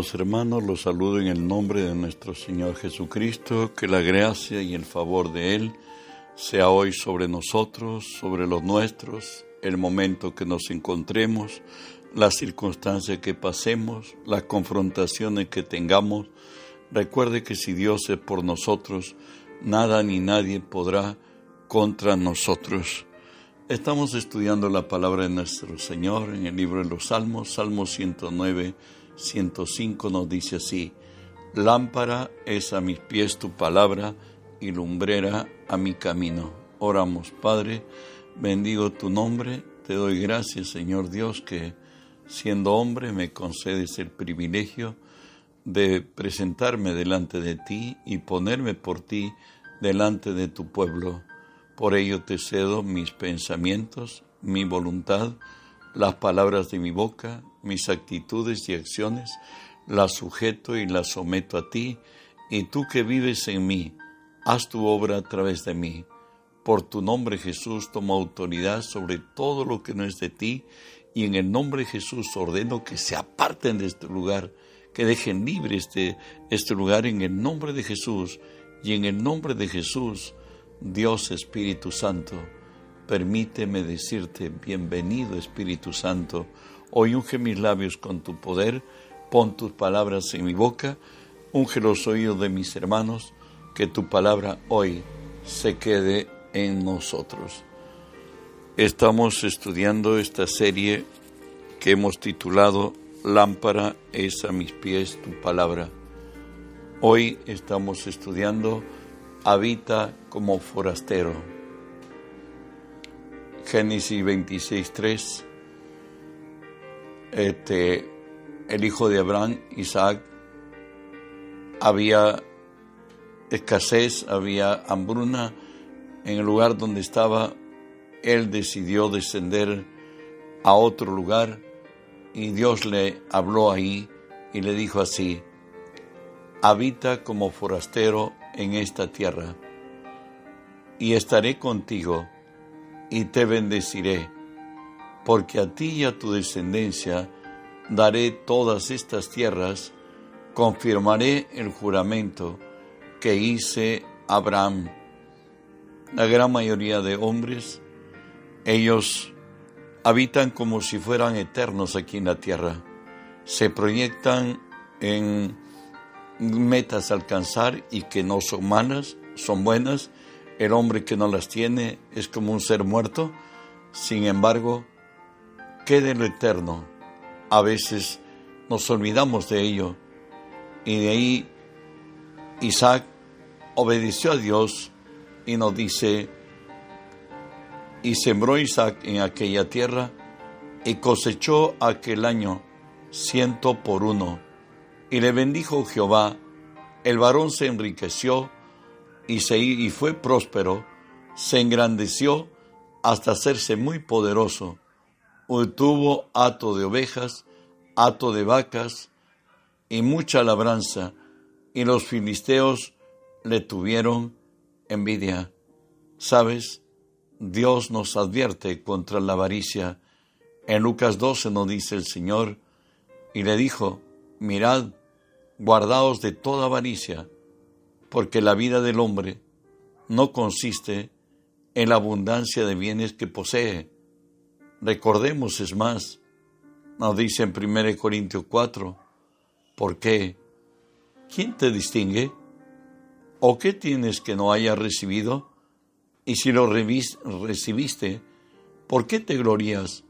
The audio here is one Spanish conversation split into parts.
Hermanos, los saludo en el nombre de nuestro Señor Jesucristo, que la gracia y el favor de Él sea hoy sobre nosotros, sobre los nuestros, el momento que nos encontremos, las circunstancias que pasemos, las confrontaciones que tengamos. Recuerde que si Dios es por nosotros, nada ni nadie podrá contra nosotros. Estamos estudiando la palabra de nuestro Señor en el libro de los Salmos, Salmo 109 105 nos dice así, lámpara es a mis pies tu palabra y lumbrera a mi camino. Oramos, Padre, bendigo tu nombre, te doy gracias, Señor Dios, que siendo hombre me concedes el privilegio de presentarme delante de ti y ponerme por ti delante de tu pueblo. Por ello te cedo mis pensamientos, mi voluntad, las palabras de mi boca, mis actitudes y acciones, las sujeto y las someto a ti, y tú que vives en mí, haz tu obra a través de mí. Por tu nombre Jesús tomo autoridad sobre todo lo que no es de ti, y en el nombre de Jesús ordeno que se aparten de este lugar, que dejen libre este, este lugar en el nombre de Jesús, y en el nombre de Jesús, Dios Espíritu Santo, permíteme decirte, bienvenido Espíritu Santo, Hoy unge mis labios con tu poder, pon tus palabras en mi boca, unge los oídos de mis hermanos, que tu palabra hoy se quede en nosotros. Estamos estudiando esta serie que hemos titulado Lámpara es a mis pies tu palabra. Hoy estamos estudiando Habita como forastero. Génesis 26.3 este, el hijo de Abraham, Isaac, había escasez, había hambruna. En el lugar donde estaba, él decidió descender a otro lugar y Dios le habló ahí y le dijo así, habita como forastero en esta tierra y estaré contigo y te bendeciré porque a ti y a tu descendencia daré todas estas tierras, confirmaré el juramento que hice a Abraham. La gran mayoría de hombres, ellos habitan como si fueran eternos aquí en la tierra, se proyectan en metas a alcanzar y que no son malas, son buenas. El hombre que no las tiene es como un ser muerto. Sin embargo, quede en lo eterno. A veces nos olvidamos de ello y de ahí Isaac obedeció a Dios y nos dice, y sembró Isaac en aquella tierra y cosechó aquel año ciento por uno. Y le bendijo Jehová, el varón se enriqueció y, se, y fue próspero, se engrandeció hasta hacerse muy poderoso tuvo hato de ovejas, hato de vacas y mucha labranza, y los filisteos le tuvieron envidia. ¿Sabes? Dios nos advierte contra la avaricia. En Lucas 12 nos dice el Señor, y le dijo, mirad, guardaos de toda avaricia, porque la vida del hombre no consiste en la abundancia de bienes que posee, Recordemos, es más, nos dice en 1 Corintios 4, ¿por qué? ¿Quién te distingue? ¿O qué tienes que no hayas recibido? Y si lo recibiste, ¿por qué te glorías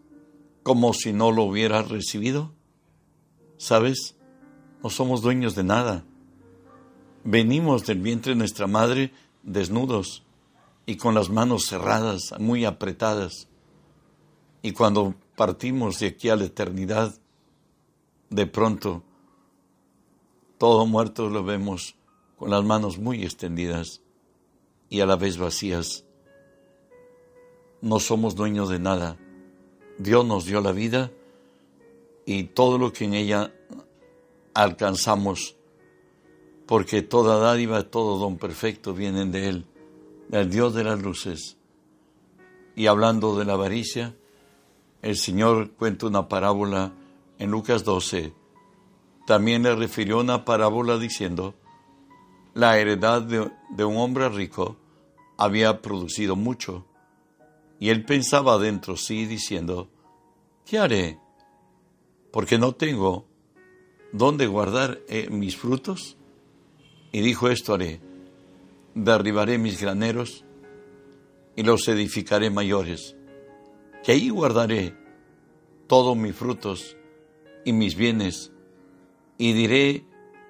como si no lo hubieras recibido? ¿Sabes? No somos dueños de nada. Venimos del vientre de nuestra madre desnudos y con las manos cerradas, muy apretadas. Y cuando partimos de aquí a la eternidad, de pronto, todo muerto lo vemos con las manos muy extendidas y a la vez vacías. No somos dueños de nada. Dios nos dio la vida y todo lo que en ella alcanzamos, porque toda dádiva, todo don perfecto vienen de Él, del Dios de las luces. Y hablando de la avaricia, el Señor cuenta una parábola en Lucas 12 también le refirió una parábola diciendo, la heredad de, un hombre rico había producido mucho, y él pensaba dentro sí diciendo, ¿qué haré? Porque no tengo dónde guardar eh, mis frutos. Y dijo esto haré, derribaré mis graneros y los edificaré mayores, que ahí guardaré todos mis frutos y mis bienes, y diré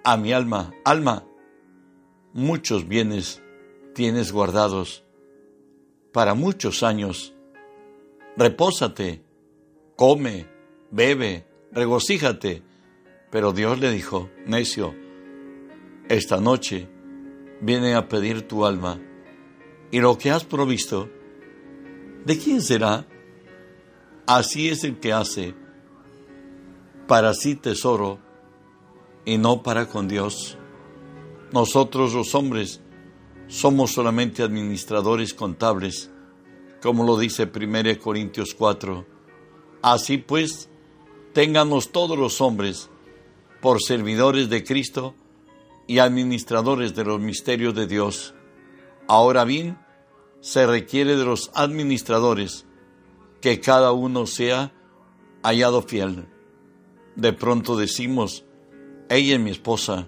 a mi alma, alma, muchos bienes tienes guardados para muchos años. Repósate, come, bebe, regocíjate. Pero Dios le dijo, necio, esta noche viene a pedir tu alma y lo que has provisto, ¿de quién será? Así es el que hace para sí tesoro y no para con Dios. Nosotros los hombres somos solamente administradores contables, como lo dice 1 Corintios 4. Así pues, ténganos todos los hombres por servidores de Cristo y administradores de los misterios de Dios. Ahora bien, se requiere de los administradores que cada uno sea hallado fiel. De pronto decimos, ella es mi esposa.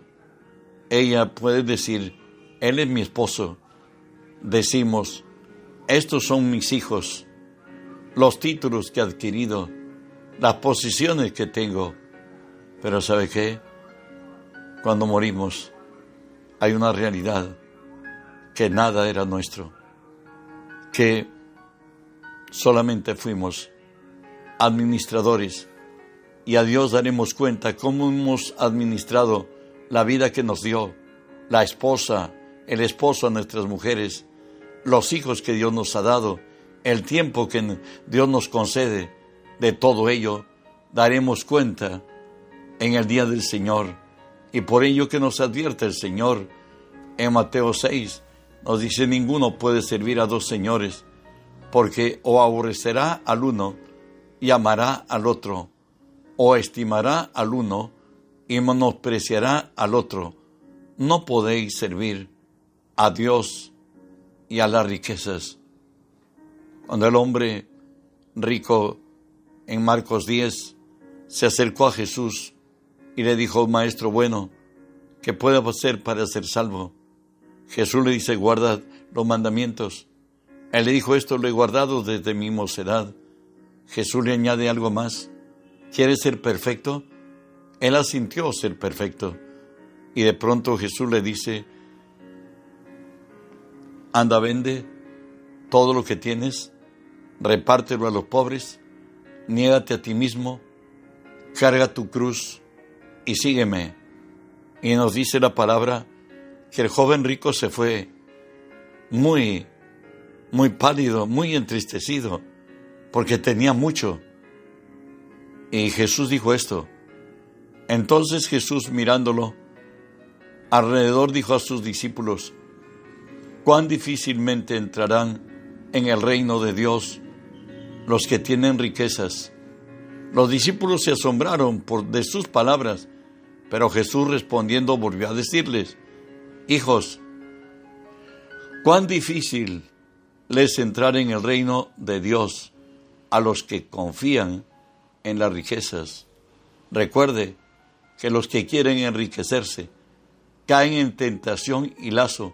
Ella puede decir, él es mi esposo. Decimos, estos son mis hijos, los títulos que he adquirido, las posiciones que tengo. Pero ¿sabe qué? Cuando morimos hay una realidad que nada era nuestro, que solamente fuimos administradores y a Dios daremos cuenta cómo hemos administrado la vida que nos dio, la esposa, el esposo a nuestras mujeres, los hijos que Dios nos ha dado, el tiempo que Dios nos concede, de todo ello daremos cuenta en el día del Señor. Y por ello que nos advierte el Señor en Mateo 6, nos dice, ninguno puede servir a dos señores, porque o aborrecerá al uno y amará al otro, o estimará al uno y menospreciará al otro. No podéis servir a Dios y a las riquezas. Cuando el hombre rico en Marcos 10 se acercó a Jesús y le dijo, Maestro bueno, ¿qué puedo hacer para ser salvo? Jesús le dice, guarda los mandamientos. Él le dijo, esto lo he guardado desde mi mocedad. Jesús le añade algo más. ¿Quieres ser perfecto? Él asintió ser perfecto. Y de pronto Jesús le dice, anda, vende todo lo que tienes, repártelo a los pobres, niégate a ti mismo, carga tu cruz y sígueme. Y nos dice la palabra que el joven rico se fue muy, muy pálido, muy entristecido, porque tenía mucho. Y Jesús dijo esto. Entonces Jesús mirándolo, alrededor dijo a sus discípulos, cuán difícilmente entrarán en el reino de Dios los que tienen riquezas. Los discípulos se asombraron por de sus palabras pero Jesús respondiendo volvió a decirles, Hijos, cuán difícil les entrar en el reino de Dios a los que confían en las riquezas. Recuerde que los que quieren enriquecerse caen en tentación y lazo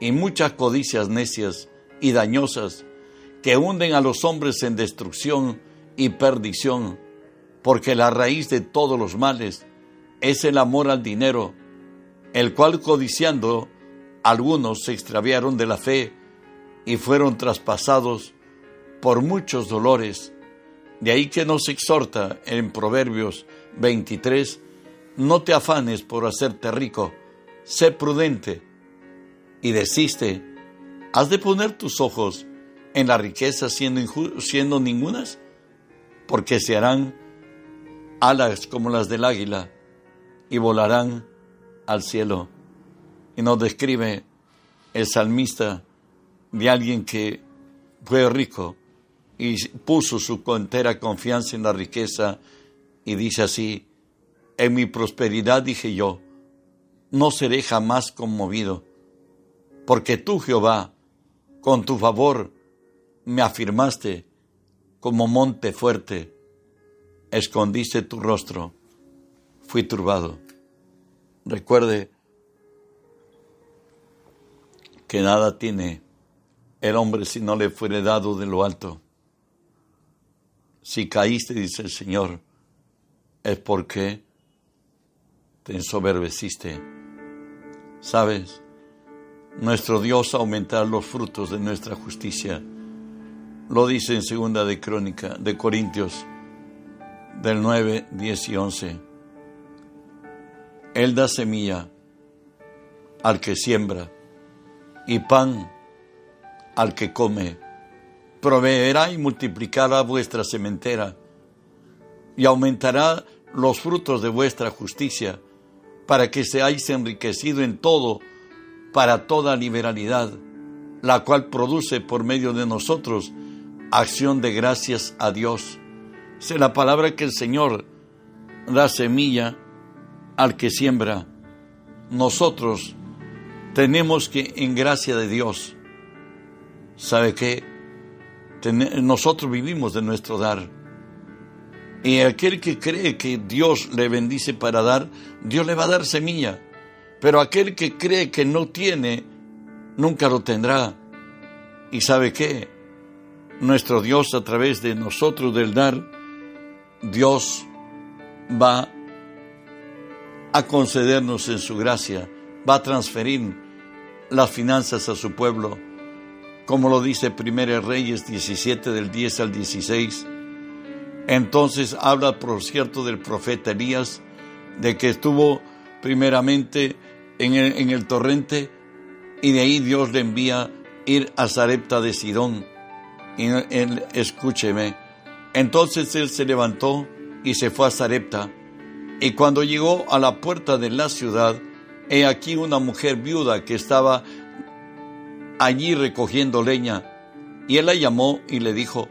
y muchas codicias necias y dañosas que hunden a los hombres en destrucción y perdición, porque la raíz de todos los males es el amor al dinero, el cual codiciando algunos se extraviaron de la fe y fueron traspasados por muchos dolores. De ahí que nos exhorta en Proverbios 23, no te afanes por hacerte rico, sé prudente y desiste. ¿Has de poner tus ojos en la riqueza siendo, siendo ningunas? Porque se harán alas como las del águila y volarán al cielo. Y nos describe el salmista de alguien que fue rico y puso su entera confianza en la riqueza y dice así, En mi prosperidad dije yo, no seré jamás conmovido, porque tú, Jehová, con tu favor me afirmaste como monte fuerte, escondiste tu rostro, fui turbado. Recuerde que nada tiene el hombre si no le fuere dado de lo alto. Si caíste, dice el Señor, es porque te ensoberbeciste. ¿Sabes? Nuestro Dios aumentará los frutos de nuestra justicia. Lo dice en segunda de Crónica de Corintios del 9, 10 y 11. Él da semilla al que siembra y pan al que come. Proveerá y multiplicará vuestra sementera y aumentará los frutos de vuestra justicia para que seáis enriquecido en todo para toda liberalidad, la cual produce por medio de nosotros acción de gracias a Dios. Es la palabra que el Señor da semilla al que siembra. Nosotros tenemos que, en gracia de Dios, ¿sabe qué? nosotros vivimos de nuestro dar. Y aquel que cree que Dios le bendice para dar, Dios le va a dar semilla. Pero aquel que cree que no tiene, nunca lo tendrá. ¿Y sabe qué? Nuestro Dios a través de nosotros del dar, Dios va a concedernos en su gracia, va a transferir las finanzas a su pueblo, como lo dice 1 Reyes 17 del 10 al 16 entonces habla, por cierto, del profeta Elías, de que estuvo primeramente en el, torrente y de ahí Dios le envía ir a Zarepta de Sidón. Y escúcheme. Entonces él se levantó y se fue a Zarepta. Y cuando llegó a la puerta de la ciudad, he aquí una mujer viuda que estaba allí recogiendo leña. Y él la llamó y le dijo,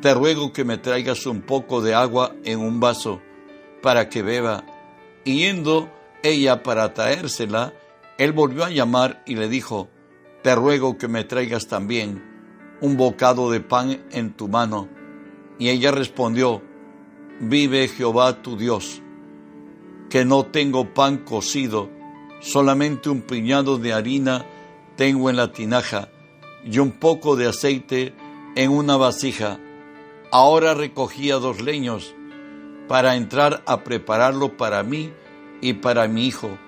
te ruego que me traigas un poco de agua en un vaso para que beba. Y yendo ella para traérsela, él volvió a llamar y le dijo, te ruego que me traigas también un bocado de pan en tu mano. Y ella respondió, vive Jehová tu Dios, que no tengo pan cocido, solamente un puñado de harina tengo en la tinaja y un poco de aceite en una vasija Ahora recogía dos leños para entrar a prepararlo para mí y para mi hijo,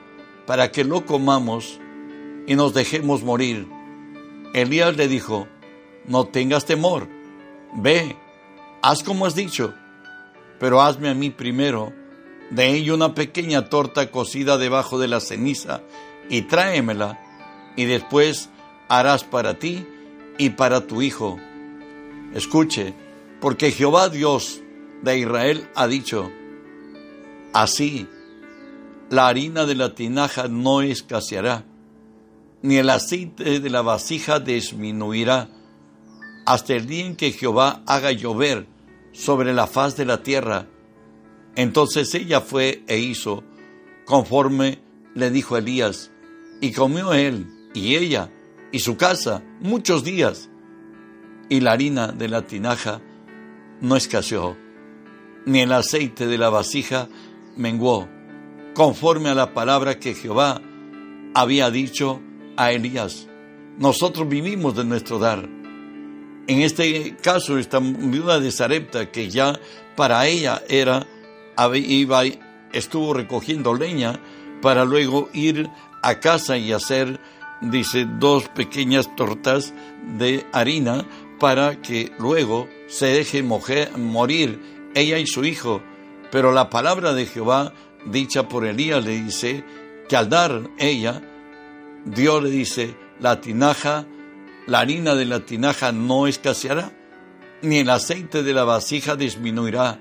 para que lo comamos y nos dejemos morir. Elías le dijo, no tengas temor, ve, haz como has dicho, pero hazme a mí primero de ello una pequeña torta cocida debajo de la ceniza y tráemela, y después harás para ti y para tu hijo. Escuche, porque Jehová Dios de Israel ha dicho, así la harina de la tinaja no escaseará, ni el aceite de la vasija disminuirá, hasta el día en que Jehová haga llover sobre la faz de la tierra. Entonces ella fue e hizo conforme le dijo Elías, y comió él y ella y su casa muchos días, y la harina de la tinaja no escaseó, ni el aceite de la vasija menguó, conforme a la palabra que Jehová había dicho a Elías. Nosotros vivimos de nuestro dar. En este caso, esta viuda de Sarepta, que ya para ella era, iba, estuvo recogiendo leña para luego ir a casa y hacer, dice, dos pequeñas tortas de harina para que luego se deje morir ella y su hijo. Pero la palabra de Jehová, dicha por Elías, le dice que al dar ella, Dios le dice, la tinaja, la harina de la tinaja no escaseará, ni el aceite de la vasija disminuirá,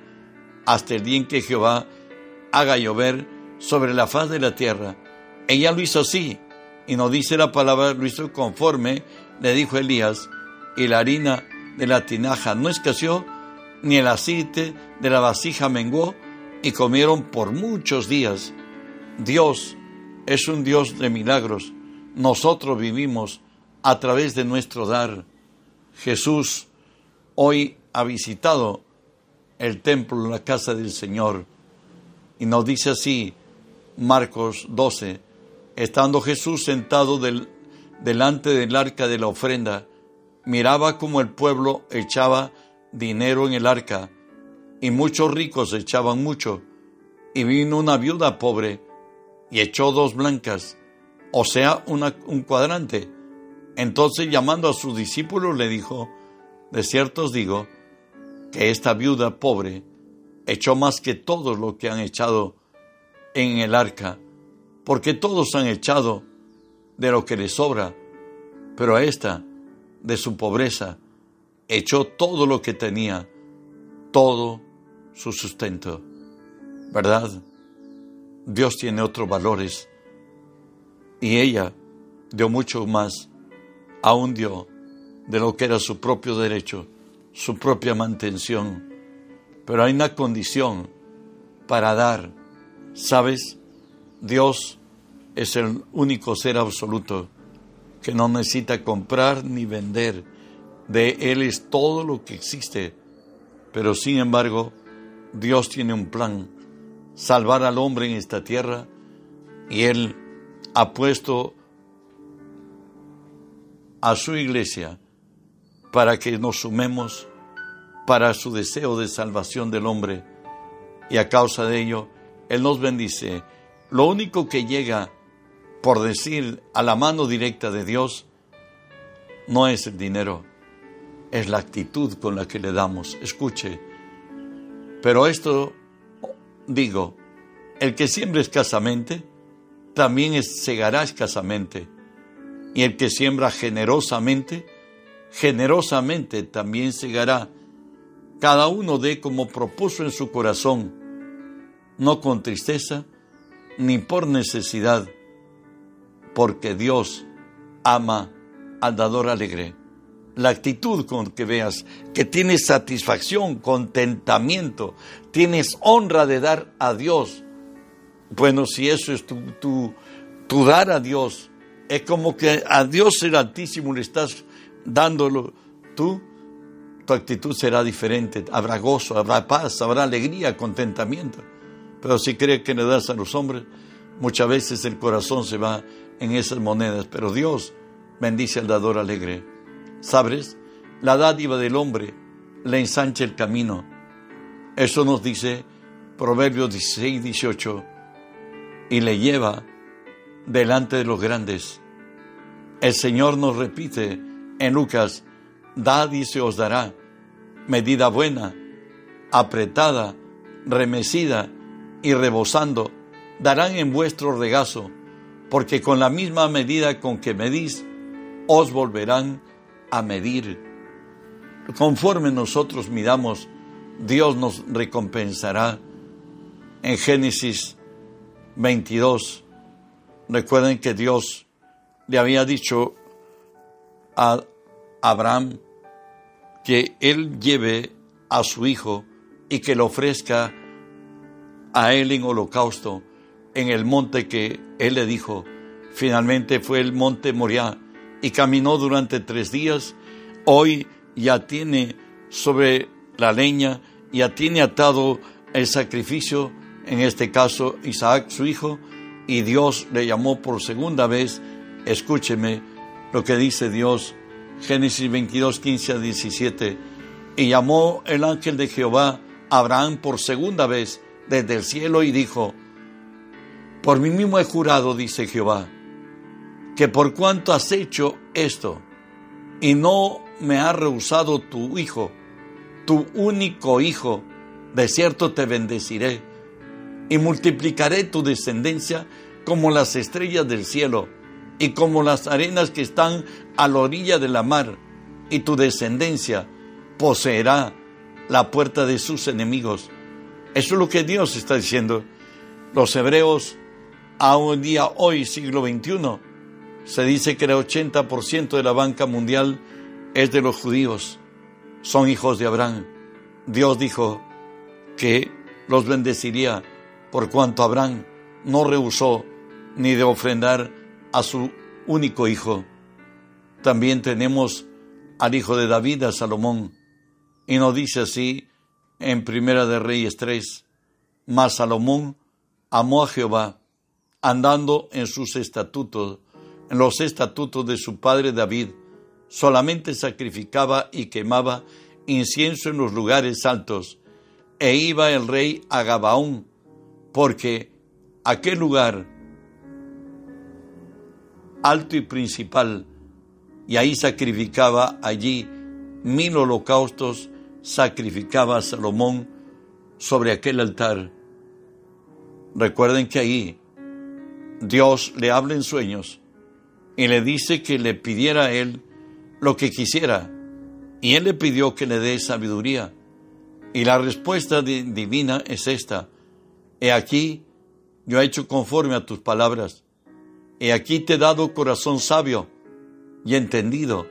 hasta el día en que Jehová haga llover sobre la faz de la tierra. Ella lo hizo así, y no dice la palabra, lo hizo conforme, le dijo Elías, y la harina de la tinaja no escaseó, ni el aceite de la vasija menguó, y comieron por muchos días. Dios es un Dios de milagros. Nosotros vivimos a través de nuestro dar. Jesús hoy ha visitado el templo, la casa del Señor. Y nos dice así, Marcos 12, estando Jesús sentado delante del arca de la ofrenda, miraba como el pueblo echaba dinero en el arca, y muchos ricos echaban mucho, y vino una viuda pobre, y echó dos blancas, o sea, un cuadrante. Entonces llamando a sus discípulos le dijo, de cierto os digo, que esta viuda pobre echó más que todos los que han echado en el arca, porque todos han echado de lo que les sobra, pero a esta, de su pobreza, echó todo lo que tenía, todo su sustento. ¿Verdad? Dios tiene otros valores y ella dio mucho más, aún dio de lo que era su propio derecho, su propia mantención. Pero hay una condición para dar. ¿Sabes? Dios es el único ser absoluto que no necesita comprar ni vender. De Él es todo lo que existe. Pero sin embargo, Dios tiene un plan, salvar al hombre en esta tierra, y Él ha puesto a su iglesia para que nos sumemos para su deseo de salvación del hombre. Y a causa de ello, Él nos bendice. Lo único que llega, por decir, a la mano directa de Dios, no es el dinero, es la actitud con la que le damos. Escuche, pero esto digo, el que siembra escasamente, también segará escasamente. Y el que siembra generosamente, generosamente también segará. Cada uno dé como propuso en su corazón, no con tristeza ni por necesidad, porque Dios ama al dador alegre. La actitud con que veas que tienes satisfacción, contentamiento, tienes honra de dar a Dios. Bueno, si eso es tu, tu, tu dar a Dios, es como que a Dios el Altísimo le estás dándolo tú, tu actitud será diferente. Habrá gozo, habrá paz, habrá alegría, contentamiento. Pero si crees que le das a los hombres, muchas veces el corazón se va en esas monedas. Pero Dios bendice al dador alegre. ¿Sabes? La dádiva del hombre le ensancha el camino. Eso nos dice Proverbios 16, 18. Y le lleva delante de los grandes. El Señor nos repite en Lucas, dad y se os dará, medida buena, apretada, remecida y rebosando, darán en vuestro regazo, porque con la misma medida con que medís, os volverán a medir. Conforme nosotros midamos, Dios nos recompensará. En Génesis 22, recuerden que Dios le había dicho a Abraham que él lleve a su hijo y que lo ofrezca a él en holocausto en el monte que él le dijo. Finalmente fue el monte Moriah y caminó durante tres días. Hoy ya tiene sobre la leña, ya tiene atado el sacrificio, en este caso Isaac su hijo, y Dios le llamó por segunda vez, escúcheme, lo que dice Dios, Génesis 22, 15 a 17. Y llamó el ángel de Jehová a Abraham por segunda vez desde el cielo y dijo, por mí mismo he jurado, dice Jehová, que por cuanto has hecho esto y no me ha rehusado tu hijo, tu único hijo, de cierto te bendeciré y multiplicaré tu descendencia como las estrellas del cielo y como las arenas que están a la orilla de la mar, y tu descendencia poseerá la puerta de sus enemigos. Eso es lo que Dios está diciendo. Los hebreos, a un día hoy, siglo XXI, se dice que el 80% de la banca mundial es de los judíos, son hijos de Abraham. Dios dijo que los bendeciría, por cuanto Abraham no rehusó ni de ofrendar a su único hijo. También tenemos al hijo de David, a Salomón, y nos dice así en Primera de Reyes 3, mas Salomón amó a Jehová, andando en sus estatutos, en los estatutos de su padre David, solamente sacrificaba y quemaba incienso en los lugares altos, e iba el rey a Gabaón, porque aquel lugar alto y principal, y ahí sacrificaba allí mil holocaustos, sacrificaba a Salomón sobre aquel altar. Recuerden que ahí Dios le habla en sueños y le dice que le pidiera a él lo que quisiera. Y él le pidió que le dé sabiduría. Y la respuesta divina es esta. He aquí, yo he hecho conforme a tus palabras. He aquí te he dado corazón sabio y entendido,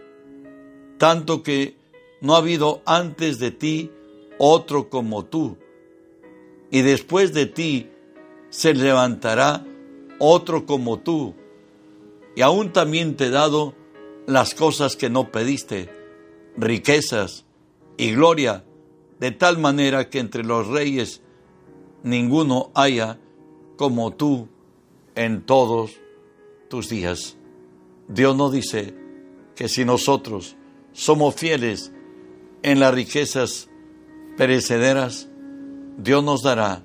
tanto que no ha habido antes de ti otro como tú, y después de ti se levantará otro como tú, y aún también te he dado las cosas que no pediste, riquezas y gloria, de tal manera que entre los reyes ninguno haya como tú en todos tus días. Dios nos dice que si nosotros somos fieles en las riquezas perecederas, Dios nos dará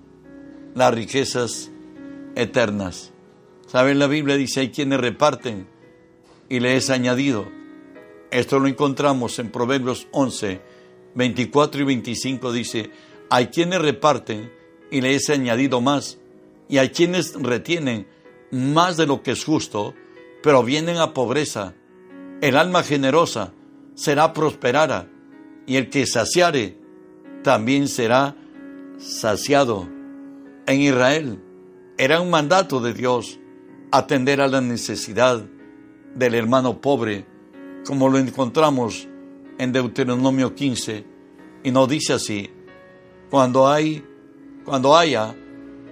las riquezas eternas. ¿Saben? La Biblia dice, hay quienes reparten y le es añadido. Esto lo encontramos en Proverbios 11, 24 y 25 dice, hay quienes reparten y le es añadido más, y hay quienes retienen más de lo que es justo, pero vienen a pobreza. El alma generosa será prosperada, y el que saciare también será saciado. En Israel era un mandato de Dios atender a la necesidad del hermano pobre, como lo encontramos en Deuteronomio 15, y nos dice así, cuando hay, cuando haya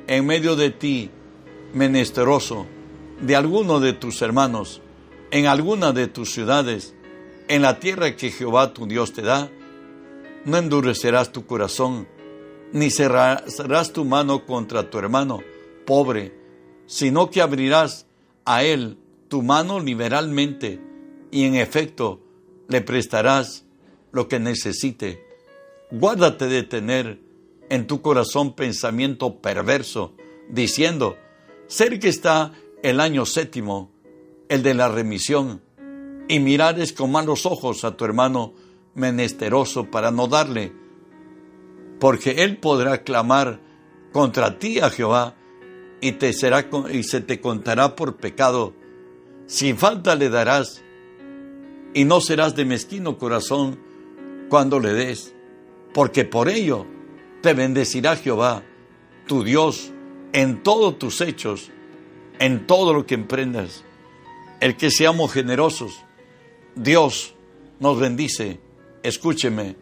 en medio de ti menesteroso de alguno de tus hermanos, en alguna de tus ciudades, en la tierra que Jehová tu Dios te da, no endurecerás tu corazón, ni cerrarás tu mano contra tu hermano pobre, sino que abrirás a él tu mano liberalmente y en efecto le prestarás lo que necesite. Guárdate de tener en tu corazón pensamiento perverso, diciendo, ser que está el año séptimo, el de la remisión, y mirares con malos ojos a tu hermano menesteroso para no darle, porque él podrá clamar contra ti a Jehová y, te será, y se te contará por pecado. Sin falta le darás, y no serás de mezquino corazón cuando le des, porque por ello te bendecirá Jehová, tu Dios, en todos tus hechos, en todo lo que emprendas. El que seamos generosos, Dios nos bendice. Escúcheme,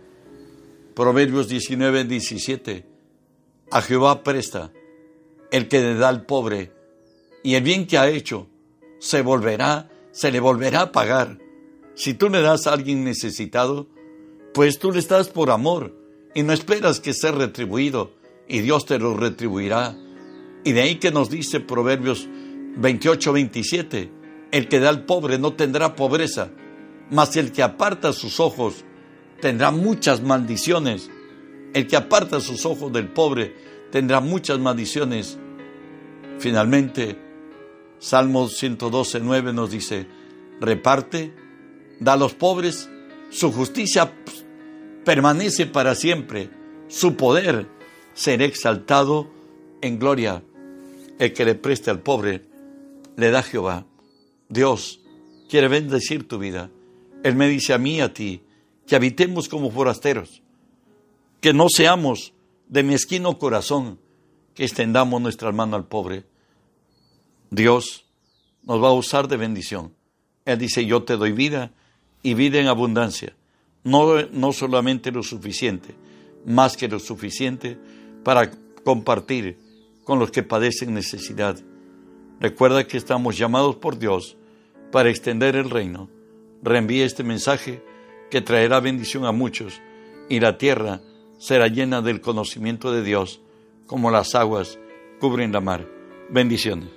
Proverbios 19, 17. A Jehová presta el que le da al pobre, y el bien que ha hecho se volverá, se le volverá a pagar. Si tú le das a alguien necesitado, pues tú le estás por amor y no esperas que sea retribuido y Dios te lo retribuirá. Y de ahí que nos dice Proverbios 28, 27, el que da al pobre no tendrá pobreza, mas el que aparta sus ojos tendrá muchas maldiciones. El que aparta sus ojos del pobre tendrá muchas maldiciones. Finalmente, Salmo 112, 9 nos dice, reparte, da a los pobres, su justicia permanece para siempre, su poder será exaltado en gloria. El que le preste al pobre, le da Jehová. Dios quiere bendecir tu vida. Él me dice a mí y a ti que habitemos como forasteros, que no seamos de mezquino corazón, que extendamos nuestra mano al pobre. Dios nos va a usar de bendición. Él dice, yo te doy vida y vida en abundancia. No, no solamente lo suficiente, más que lo suficiente para compartir con los que padecen necesidad. Recuerda que estamos llamados por Dios para extender el reino. Reenvíe este mensaje que traerá bendición a muchos y la tierra será llena del conocimiento de Dios como las aguas cubren la mar. Bendiciones.